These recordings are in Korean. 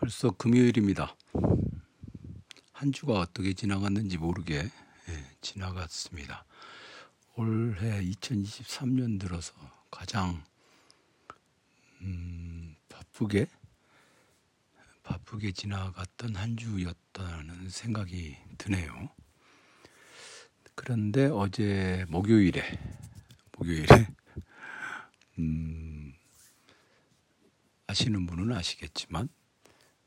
벌써 금요일입니다. 한 주가 어떻게 지나갔는지 모르게 예, 지나갔습니다. 올해 2023년 들어서 가장 음, 바쁘게 바쁘게 지나갔던 한 주였다는 생각이 드네요. 그런데 어제 목요일에 목요일에 음, 아시는 분은 아시겠지만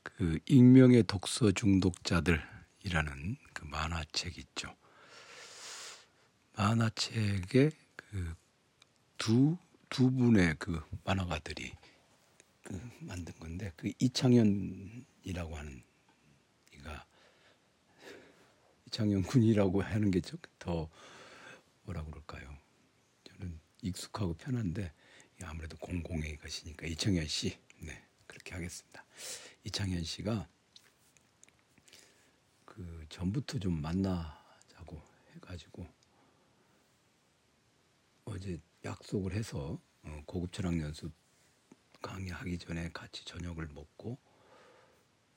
그 익명의 독서 중독자들이라는 그 만화책 있죠. 만화책에 그두두 분의 그 만화가들이 그 만든 건데 그 이창현이라고 하는 이가 이창현 군이라고 하는 게 더 뭐라 그럴까요? 저는 익숙하고 편한데 아무래도 공공의 것이니까 이창현 씨, 네 그렇게 하겠습니다. 이창현 씨가 그 전부터 좀 만나자고 해가지고 어제 약속을 해서 어, 고급 철학 연습 강의하기 전에 같이 저녁을 먹고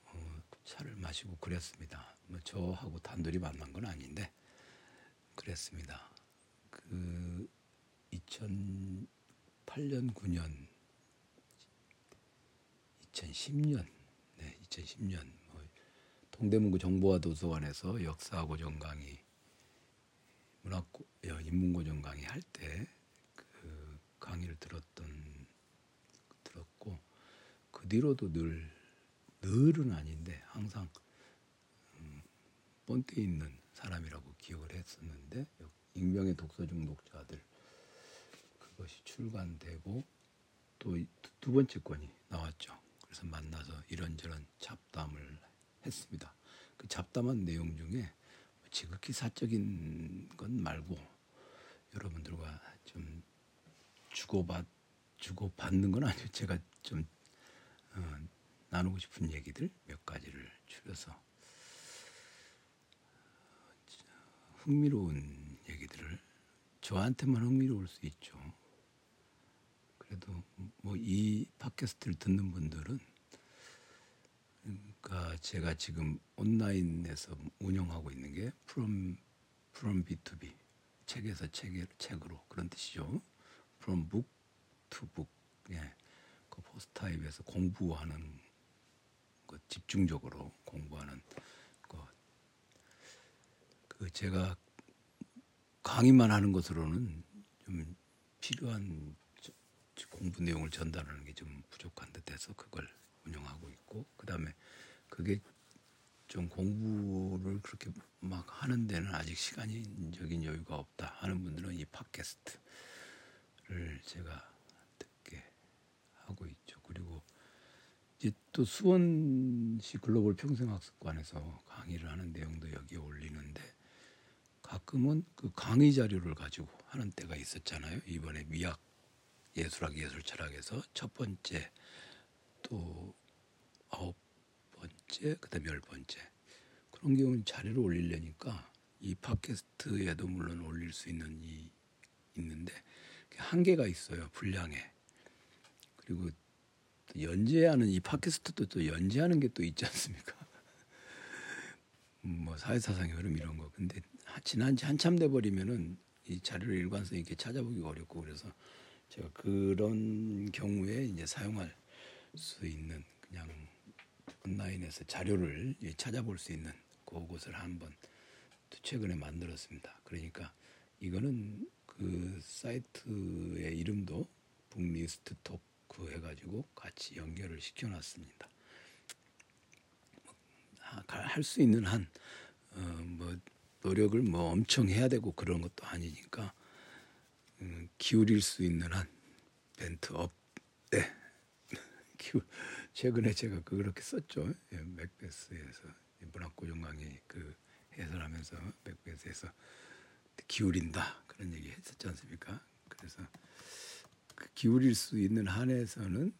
어, 차를 마시고 그랬습니다. 뭐 저하고 단둘이 만난 건 아닌데 그랬습니다. 그 2008년 9년 2010년 네, 2010년 뭐 동대문구 정보화 도서관에서 역사고정 강의 문학 인문고정 강의 할 때 그 강의를 들었던 들었고 그 뒤로도 늘 늘은 아닌데 항상 음, 본때 있는 사람이라고 기억을 했었는데 익명의 독서 중독자들 그것이 출간되고 또 두 번째 권이 나왔죠. 그래서 만나서 이런저런 잡담을 했습니다. 그 잡담한 내용 중에 지극히 사적인 건 말고 여러분들과 좀 주고받 주고받는 건 아니고 제가 좀 어, 나누고 싶은 얘기들 몇 가지를 줄여서 흥미로운 얘기들을 저한테만 흥미로울 수 있죠. 그래도 뭐 이 팟캐스트를 듣는 분들은 그러니까 제가 지금 온라인에서 운영하고 있는 게 from from B2B 책에서 책에, 책으로 그런 뜻이죠. from book to book 예. 그 포스트 타입에서 공부하는 그 집중적으로 공부하는 그, 그 제가 강의만 하는 것으로는 좀 필요한 공부 내용을 전달하는 게 좀 부족한 듯해서 그걸 운영하고 있고 그 다음에 그게 좀 공부를 그렇게 막 하는 데는 아직 시간적인 여유가 없다 하는 분들은 이 팟캐스트를 제가 듣게 하고 있죠. 그리고 이제 또 수원시 글로벌 평생학습관에서 강의를 하는 내용도 여기에 올리는데 가끔은 그 강의 자료를 가지고 하는 때가 있었잖아요. 이번에 미학 예술학 예술 철학에서 첫 번째 또 아홉 번째 그다음에 열 번째. 그런 경우는 자료를 올리려니까 이 팟캐스트에도 물론 올릴 수 있는 이 있는데 한계가 있어요 분량에. 그리고 연재하는 이 팟캐스트도 또 연재하는 게 또 있지 않습니까? 뭐 사회사상의 흐름 이런 거. 근데 지난 지 한참 돼 버리면은 이 자료를 일관성 있게 찾아보기 어렵고 그래서 제가 그런 경우에 이제 사용할 수 있는 그냥 온라인에서 자료를 찾아볼 수 있는 그곳을 한번 최근에 만들었습니다. 그러니까 이거는 그 사이트의 이름도 Booklist Talk 해가지고 같이 연결을 시켜놨습니다. 뭐 할수 있는 한뭐 어 노력을 뭐 엄청 해야 되고 그런 것도 아니니까 음, 기울일 수 있는 한 벤트 업 네. 최근에 제가 그렇게 썼죠. 예, 맥베스에서 문학고정 강의 그 해설하면서 맥베스에서 기울인다 그런 얘기 했었지 않습니까? 그래서 그 기울일 수 있는 한에서는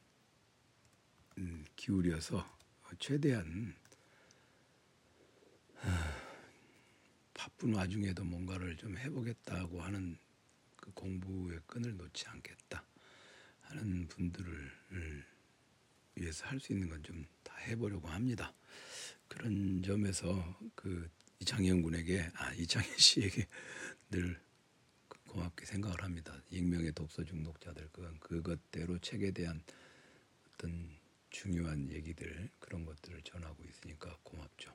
음, 기울여서 최대한 바쁜 와중에도 뭔가를 좀 해보겠다고 하는 그 공부의 끈을 놓지 않겠다 하는 분들을 위해서 할 수 있는 건 좀 다 해보려고 합니다. 그런 점에서 그 이창현 군에게 아 이창현 씨에게 늘 고맙게 생각을 합니다. 익명의 독서 중독자들 그건 그것대로 책에 대한 어떤 중요한 얘기들 그런 것들을 전하고 있으니까 고맙죠.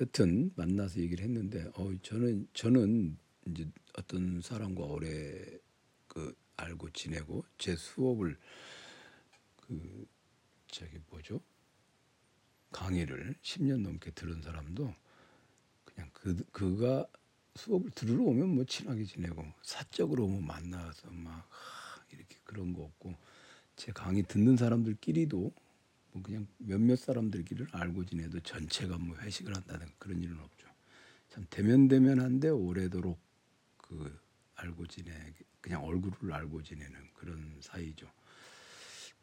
여튼 만나서 얘기를 했는데 어 저는 저는 이제 어떤 사람과 오래 그 알고 지내고 제 수업을 그 저기 뭐죠 강의를 10년 넘게 들은 사람도 그냥 그 그가 수업을 들으러 오면 뭐 친하게 지내고 사적으로 뭐 만나서 막 이렇게 그런 거 없고 제 강의 듣는 사람들끼리도 뭐 그냥 몇몇 사람들끼리를 알고 지내도 전체가 뭐 회식을 한다든 그런 일은 없죠. 참 대면대면한데 오래도록 그 알고 지내 그냥 얼굴을 알고 지내는 그런 사이죠.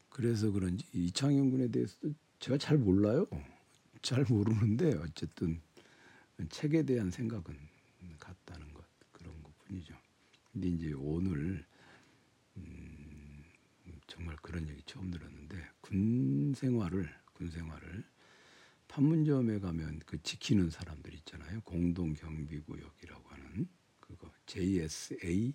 그래서 그런지 이창현 군에 대해서도 제가 잘 몰라요. 잘 모르는데 어쨌든 책에 대한 생각은 같다는 것 그런 것뿐이죠. 근데 이제 오늘 음, 정말 그런 얘기 처음 들었는데 군 생활을 군 생활을 판문점에 가면 그 지키는 사람들 있잖아요. 공동 경비 구역이라고 하는 그거 JSA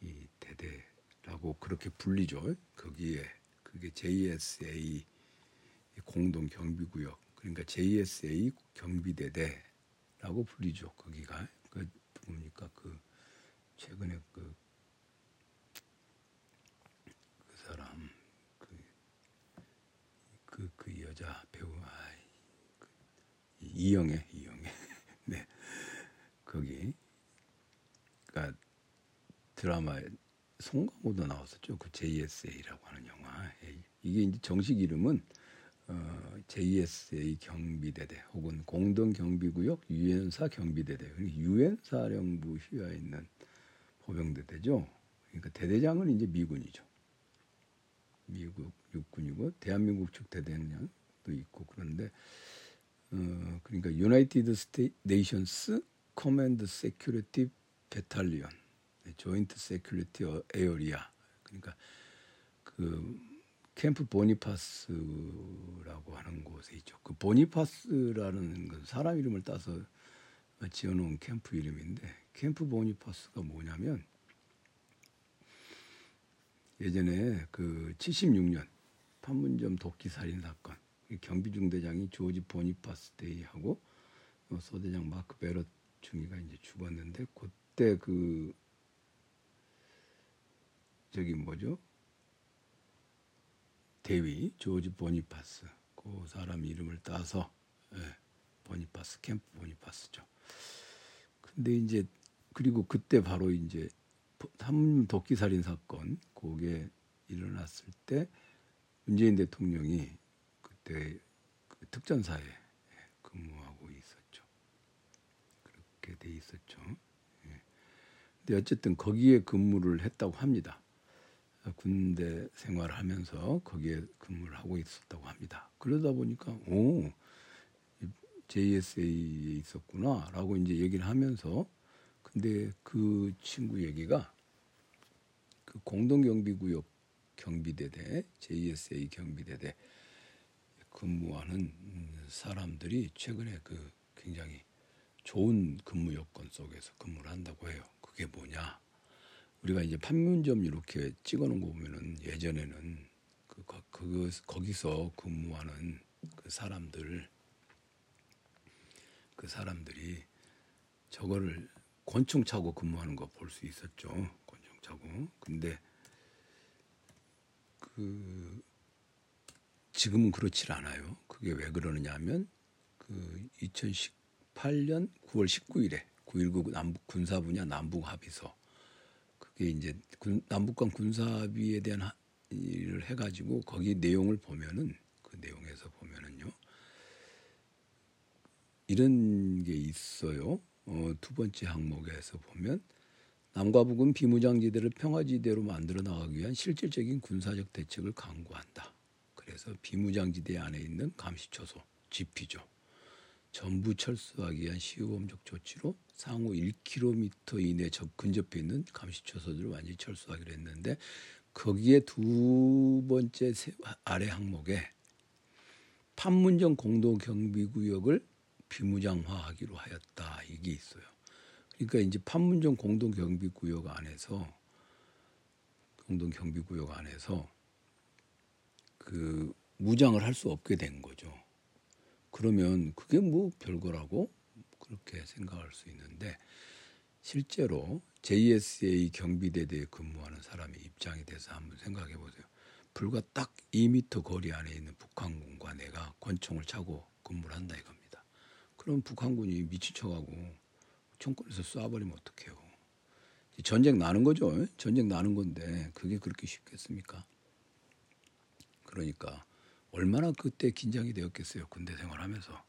이 대대라고 그렇게 불리죠. 거기에 그게 JSA 공동 경비 구역. 그러니까 JSA 경비대대라고 불리죠. 거기가. 그 뭡니까? 그 최근에 그, 그 사람 그, 그, 그 여자 배우 아, 그, 이영애 이영애 네 거기 그니까 드라마에 송강호도 나왔었죠. 그 JSA라고 하는 영화. 이게 이제 정식 이름은 어, JSA 경비대대 혹은 공동경비구역 유엔사 경비대대 유엔 사령부 휘하에 있는 보병대대죠. 그러니까 대대장은 이제 미군이죠. 미국 육군이고 대한민국 측 대대장도 있고 그런데 어, 그러니까 United Sta- Nations Command Security Battalion Joint Security Area 그러니까 그 캠프 보니파스라고 하는 곳에 있죠. 그 보니파스라는 건 사람 이름을 따서 지어놓은 캠프 이름인데 캠프 보니파스가 뭐냐면 예전에 그 76년 판문점 도끼 살인 사건 경비 중대장이 조지 보니파스 데이하고 소대장 마크 베럿 중위가 이제 죽었는데 그때 그 저기 뭐죠 대위 조지 보니파스 그 사람 이름을 따서 예, 보니파스 캠프 보니파스죠. 근데 이제 그리고 그때 바로 이제 삼 도끼 살인 사건 그게 일어났을 때 문재인 대통령이 그때 그 특전사에 근무하고 있었죠. 그렇게 돼 있었죠. 예. 근데 어쨌든 거기에 근무를 했다고 합니다. 군대 생활을 하면서 거기에 근무를 하고 있었다고 합니다. 그러다 보니까 오 JSA에 있었구나라고 이제 얘기를 하면서 근데 그 친구 얘기가 그 공동경비구역 경비대대 JSA 경비대대 근무하는 사람들이 최근에 그 굉장히 좋은 근무 여건 속에서 근무를 한다고 해요. 그게 뭐냐? 우리가 이제 판문점 이렇게 찍어놓은 거 보면은 예전에는 그, 그 거기서 근무하는 그 사람들 그 사람들이 저거를 권총 차고 근무하는 거 볼 수 있었죠. 권총 차고. 근데 그 지금은 그렇지 않아요. 그게 왜 그러느냐면 그 2018년 9월 19일에 9.19 남북 군사 분야 남북 합의서 이제 군, 남북간 군사비에 대한 하, 일을 해가지고 거기 내용을 보면은 그 내용에서 보면은요 이런 게 있어요. 어, 두 번째 항목에서 보면 남과 북은 비무장지대를 평화지대로 만들어 나가기 위한 실질적인 군사적 대책을 강구한다. 그래서 비무장지대 안에 있는 감시초소, 지피죠. 전부 철수하기 위한 시범적 조치로 상호 1km 이내 접 근접해 있는 감시초소들을 완전히 철수하기로 했는데 거기에 두 번째 아래 항목에 판문점 공동 경비 구역을 비무장화하기로 하였다 이게 있어요. 그러니까 이제 판문점 공동 경비 구역 안에서 공동 경비 구역 안에서 그 무장을 할 수 없게 된 거죠. 그러면 그게 뭐 별거라고 그렇게 생각할 수 있는데 실제로 JSA 경비대대에 근무하는 사람의 입장이 돼서 한번 생각해 보세요. 불과 딱 2미터 거리 안에 있는 북한군과 내가 권총을 차고 근무를 한다 이겁니다. 그럼 북한군이 척하고 총권에서 쏴버리면 어떡해요. 전쟁 나는 거죠. 전쟁 나는 건데 그게 그렇게 쉽겠습니까? 그러니까 얼마나 그때 긴장이 되었겠어요. 군대 생활하면서.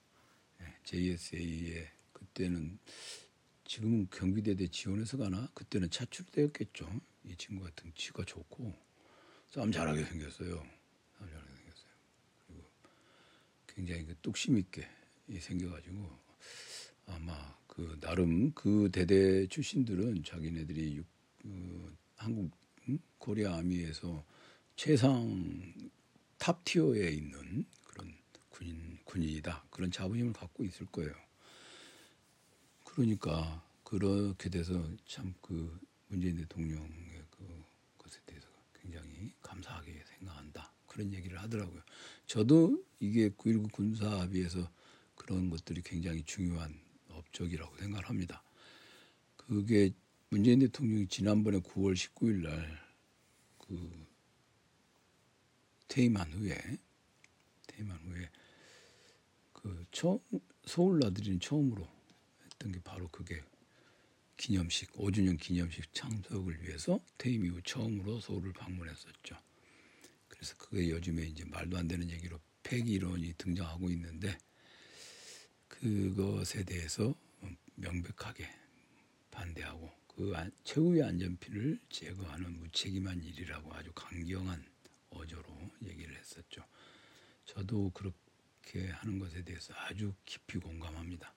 JSA에 그때는 지금 경비대대 지원해서 가나 그때는 차출되었겠죠. 이 친구가 등치가 좋고 싸움 잘하게 생겼어요. 싸움 잘하게 생겼어요. 그리고 굉장히 그 뚝심 있게 생겨가지고 아마 그 나름 그 대대 출신들은 자기네들이 육, 그 한국 음? 코리아 아미에서 최상 top tier에 있는 그런 군인 군인이다 그런 자부심을 갖고 있을 거예요. 그러니까 그렇게 돼서 참 그 문재인 대통령의 그 것에 대해서 굉장히 감사하게 생각한다. 그런 얘기를 하더라고요. 저도 이게 9.19 군사합의에서 그런 것들이 굉장히 중요한 업적이라고 생각을 합니다. 그게 문재인 대통령이 지난번에 9월 19일 날 그 퇴임한 후에 퇴임한 후에 그 처음 서울 나들이는 처음으로 했던 게 바로 그게 기념식 5주년 기념식 참석을 위해서 퇴임 이후 처음으로 서울을 방문했었죠. 그래서 그게 요즘에 이제 말도 안 되는 얘기로 폐기 이론이 등장하고 있는데 그것에 대해서 명백하게 반대하고 그 최후의 안전피를 제거하는 무책임한 일이라고 아주 강경한 어조로 얘기를 했었죠. 저도 그렇게 하는 것에 대해서 아주 깊이 공감합니다.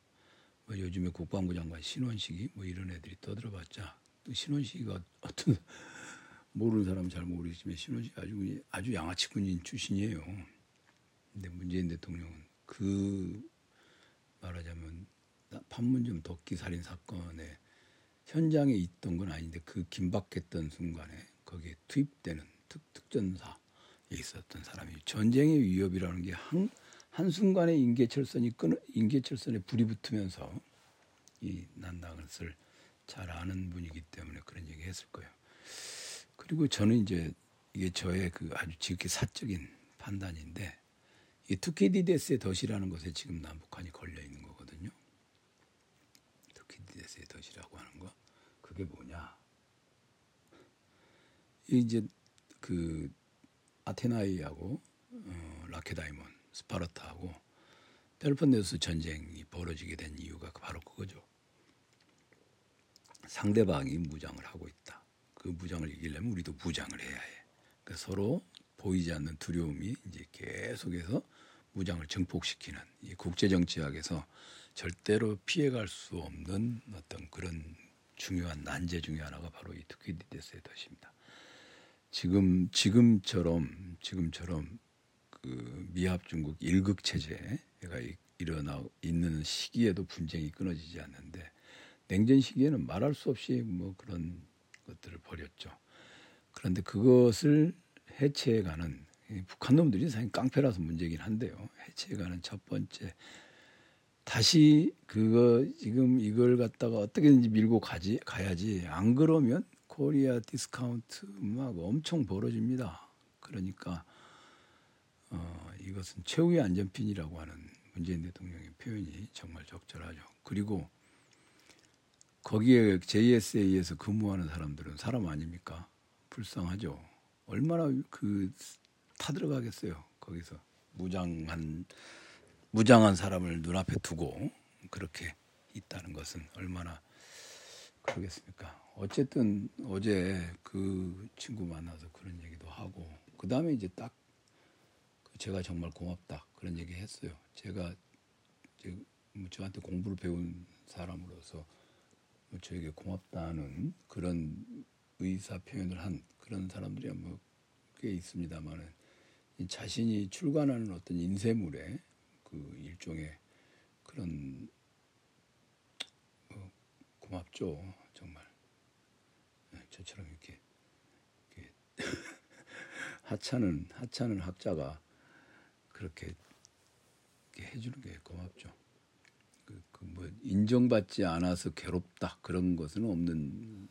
뭐 요즘에 국방부 장관 신원식이 뭐 이런 애들이 떠들어봤자 또 신원식이가 어떤 모르는 사람은 잘 모르겠지만 신원식 아주 아주 양아치 군인 출신이에요. 근데 문재인 대통령은 그 말하자면 판문점 덕기 살인 사건에 현장에 있던 건 아닌데 그 긴박했던 순간에 거기에 투입되는 특, 특전사에 있었던 사람이 전쟁의 위협이라는 게 한 한순간에 인계철선이 끊어 인계철선에 불이 붙으면서 이 난다는 것을 잘 아는 분이기 때문에 그런 얘기 했을 거예요. 그리고 저는 이제 이게 저의 그 아주 지극히 사적인 판단인데 이 투키디데스의 덫이라는 것에 지금 남북한이 걸려 있는 거거든요. 투키디데스의 덫이라고 하는 거 그게 뭐냐? 이제 그 아테나이하고 어, 라케다이몬 스파르타하고 펠로폰네소스 전쟁이 벌어지게 된 이유가 바로 그거죠. 상대방이 무장을 하고 있다. 그 무장을 이기려면 우리도 무장을 해야 해. 그러니까 서로 보이지 않는 두려움이 이제 계속해서 무장을 증폭시키는 이 국제 정치학에서 절대로 피해갈 수 없는 어떤 그런 중요한 난제 중의 하나가 바로 이 투키디데스의 덫입니다. 지금 지금처럼 지금처럼 그 미합 중국 일극 체제가 일어나 있는 시기에도 분쟁이 끊어지지 않는데 냉전 시기에는 말할 수 없이 뭐 그런 것들을 벌였죠. 그런데 그것을 해체해가는 북한 놈들이 사실 깡패라서 문제긴 한데요. 해체해가는 첫 번째 다시 그거 지금 이걸 갖다가 어떻게든지 밀고 가지 가야지 안 그러면 코리아 디스카운트 막 엄청 벌어집니다. 그러니까 어, 이것은 최후의 안전핀이라고 하는 문재인 대통령의 표현이 정말 적절하죠. 그리고 거기에 JSA에서 근무하는 사람들은 사람 아닙니까? 불쌍하죠. 얼마나 그 타들어가겠어요. 거기서 무장한 무장한 사람을 눈앞에 두고 그렇게 있다는 것은 얼마나 그러겠습니까? 어쨌든 어제 그 친구 만나서 그런 얘기도 하고 그 다음에 이제 딱 제가 정말 고맙다 그런 얘기 했어요. 제가 뭐 저한테 공부를 배운 사람으로서 뭐 저에게 고맙다는 그런 의사 표현을 한 그런 사람들이 뭐 꽤 있습니다만은 자신이 출간하는 어떤 인쇄물에 그 일종의 그런 어, 고맙죠 정말 네, 저처럼 이렇게, 이렇게 하찮은 하찮은 학자가 그렇게 해주는 게 고맙죠. 그, 그 뭐 인정받지 않아서 괴롭다 그런 것은 없는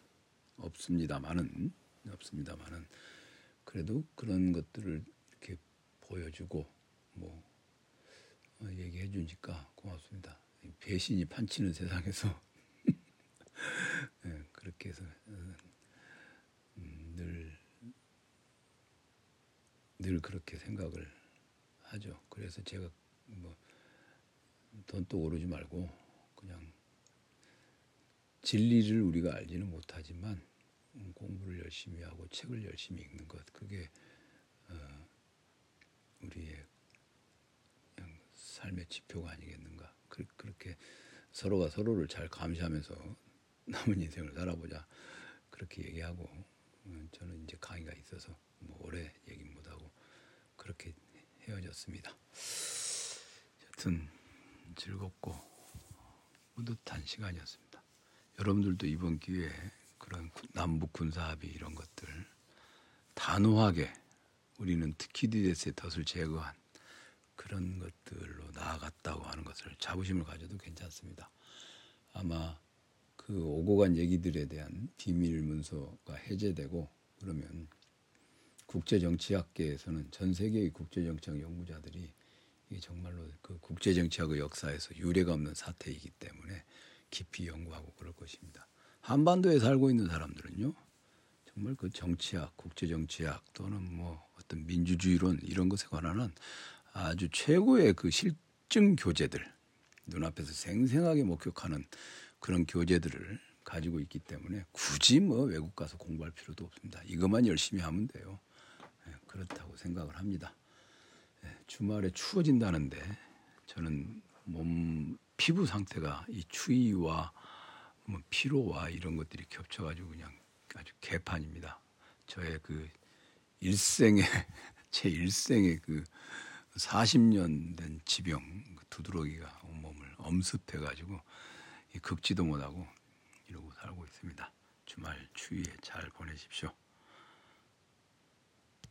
없습니다만은 없습니다만은 그래도 그런 것들을 이렇게 보여주고 뭐 어, 얘기해 주니까 고맙습니다. 배신이 판치는 세상에서 네, 그렇게 해서 음, 늘, 늘 그렇게 생각을 하죠. 그래서 제가 뭐 돈도 오르지 말고 그냥 진리를 우리가 알지는 못하지만 공부를 열심히 하고 책을 열심히 읽는 것 그게 어, 우리의 삶의 지표가 아니겠는가 그, 렇게 서로가 서로를 잘 감시하면서 남은 인생을 살아보자 그렇게 얘기하고 어, 저는 이제 강의가 있어서 뭐 오래 얘기 못하고 그렇게 헤어졌습니다. 여튼 즐겁고 뿌듯한 시간이었습니다. 여러분들도 이번 기회에 그런 남북 군사 합의 이런 것들 단호하게 우리는 트키디데스의 덫을 제거한 그런 것들로 나아갔다고 하는 것을 자부심을 가져도 괜찮습니다. 아마 그 오고 간 얘기들에 대한 비밀 문서가 해제되고 그러면 국제정치학계에서는 전 세계의 국제정치학 연구자들이 이게 정말로 그 국제정치학의 역사에서 유례가 없는 사태이기 때문에 깊이 연구하고 그럴 것입니다. 한반도에 살고 있는 사람들은요, 정말 그 정치학, 국제정치학 또는 뭐 어떤 민주주의론 이런 것에 관한 아주 최고의 그 실증 교재들, 눈앞에서 생생하게 목격하는 그런 교재들을 가지고 있기 때문에 굳이 뭐 외국 가서 공부할 필요도 없습니다. 이것만 열심히 하면 돼요. 네, 그렇다고 생각을 합니다. 네, 주말에 추워진다는데 저는 몸 피부 상태가 이 추위와 뭐 피로와 이런 것들이 겹쳐가지고 그냥 아주 개판입니다. 저의 그 일생의 제 일생의 그 40년 된 지병 그 두드러기가 온몸을 엄습해가지고 긁지도 못하고 이러고 살고 있습니다. 주말 추위에 잘 보내십시오.